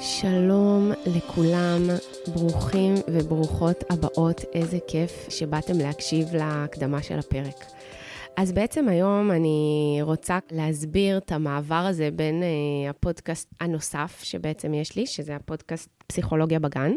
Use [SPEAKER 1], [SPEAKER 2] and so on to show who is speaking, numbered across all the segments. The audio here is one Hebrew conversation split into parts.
[SPEAKER 1] שלום לכולם, ברוכים וברוכות הבאות, איזה כיף שבאתם להקשיב להקדמה של הפרק. אז בעצם היום אני רוצה להסביר את המעבר הזה בין uh, הפודקאסט הנוסף שבעצם יש לי, שזה הפודקאסט פסיכולוגיה בגן,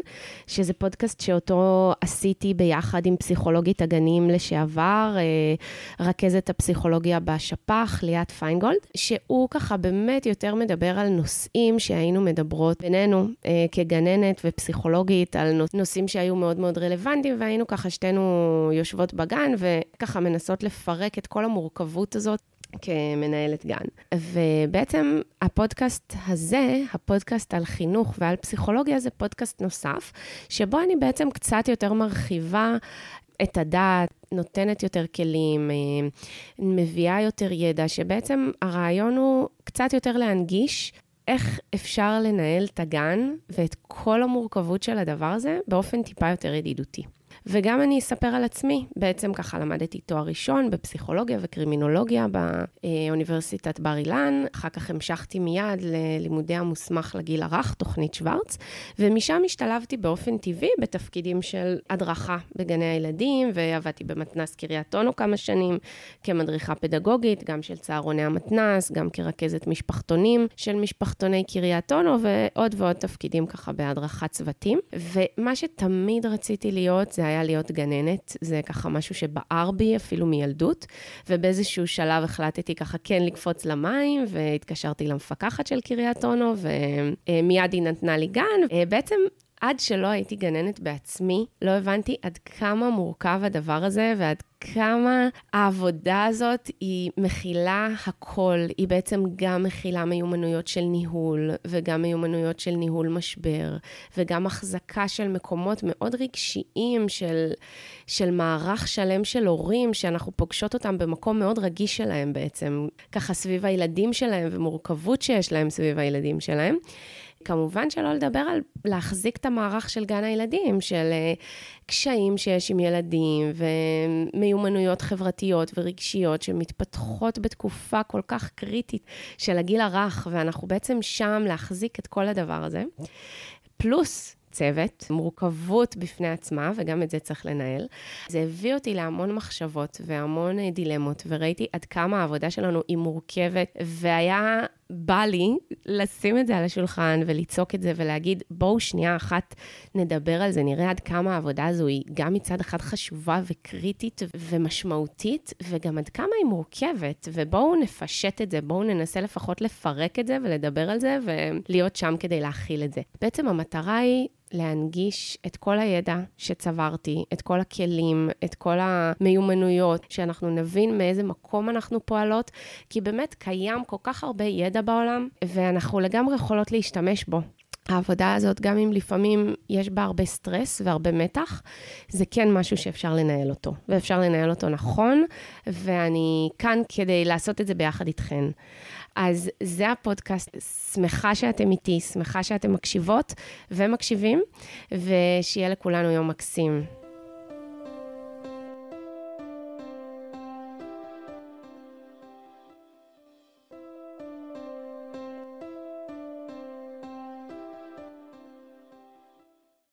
[SPEAKER 1] שזה פודקאסט שאותו עשיתי ביחד עם פסיכולוגית הגנים לשעבר, uh, רכזת הפסיכולוגיה בשפ"ח, ליאת פיינגולד, שהוא ככה באמת יותר מדבר על נושאים שהיינו מדברות בינינו uh, כגננת ופסיכולוגית, על נושאים שהיו מאוד מאוד רלוונטיים, והיינו ככה שתינו יושבות בגן וככה מנסות לפרק את כל המורכבות הזאת כמנהלת גן. ובעצם הפודקאסט הזה, הפודקאסט על חינוך ועל פסיכולוגיה, זה פודקאסט נוסף, שבו אני בעצם קצת יותר מרחיבה את הדעת, נותנת יותר כלים, אה, מביאה יותר ידע, שבעצם הרעיון הוא קצת יותר להנגיש איך אפשר לנהל את הגן ואת כל המורכבות של הדבר הזה באופן טיפה יותר ידידותי. וגם אני אספר על עצמי, בעצם ככה למדתי תואר ראשון בפסיכולוגיה וקרימינולוגיה באוניברסיטת בר אילן, אחר כך המשכתי מיד ללימודי המוסמך לגיל הרך, תוכנית שוורץ, ומשם השתלבתי באופן טבעי בתפקידים של הדרכה בגני הילדים, ועבדתי במתנ"ס קריית אונו כמה שנים כמדריכה פדגוגית, גם של צהרוני המתנ"ס, גם כרכזת משפחתונים של משפחתוני קריית אונו, ועוד ועוד תפקידים ככה בהדרכת צוותים. ומה שתמיד רציתי להיות זה היה להיות גננת, זה ככה משהו שבער בי אפילו מילדות, ובאיזשהו שלב החלטתי ככה כן לקפוץ למים, והתקשרתי למפקחת של קריית אונו, ומיד היא נתנה לי גן. בעצם עד שלא הייתי גננת בעצמי, לא הבנתי עד כמה מורכב הדבר הזה ועד כמה העבודה הזאת היא מכילה הכל. היא בעצם גם מכילה מיומנויות של ניהול, וגם מיומנויות של ניהול משבר, וגם החזקה של מקומות מאוד רגשיים, של, של מערך שלם של הורים, שאנחנו פוגשות אותם במקום מאוד רגיש שלהם בעצם, ככה סביב הילדים שלהם ומורכבות שיש להם סביב הילדים שלהם. כמובן שלא לדבר על להחזיק את המערך של גן הילדים, של uh, קשיים שיש עם ילדים ומיומנויות חברתיות ורגשיות שמתפתחות בתקופה כל כך קריטית של הגיל הרך, ואנחנו בעצם שם להחזיק את כל הדבר הזה. פלוס צוות, מורכבות בפני עצמה, וגם את זה צריך לנהל. זה הביא אותי להמון מחשבות והמון אה, דילמות, וראיתי עד כמה העבודה שלנו היא מורכבת, והיה בא לי לשים את זה על השולחן ולצעוק את זה ולהגיד, בואו שנייה אחת נדבר על זה, נראה עד כמה העבודה הזו היא גם מצד אחד חשובה וקריטית ומשמעותית, וגם עד כמה היא מורכבת, ובואו נפשט את זה, בואו ננסה לפחות לפרק את זה ולדבר על זה ולהיות שם כדי להכיל את זה. בעצם המטרה היא להנגיש את כל הידע שצברתי, את כל הכלים, את כל המיומנויות, שאנחנו נבין מאיזה מקום אנחנו פועלות, כי באמת קיים כל כך הרבה ידע בעולם, ואנחנו לגמרי יכולות להשתמש בו. העבודה הזאת, גם אם לפעמים יש בה הרבה סטרס והרבה מתח, זה כן משהו שאפשר לנהל אותו, ואפשר לנהל אותו נכון, ואני כאן כדי לעשות את זה ביחד איתכן. אז זה הפודקאסט, שמחה שאתם איתי, שמחה שאתם מקשיבות ומקשיבים, ושיהיה לכולנו יום מקסים.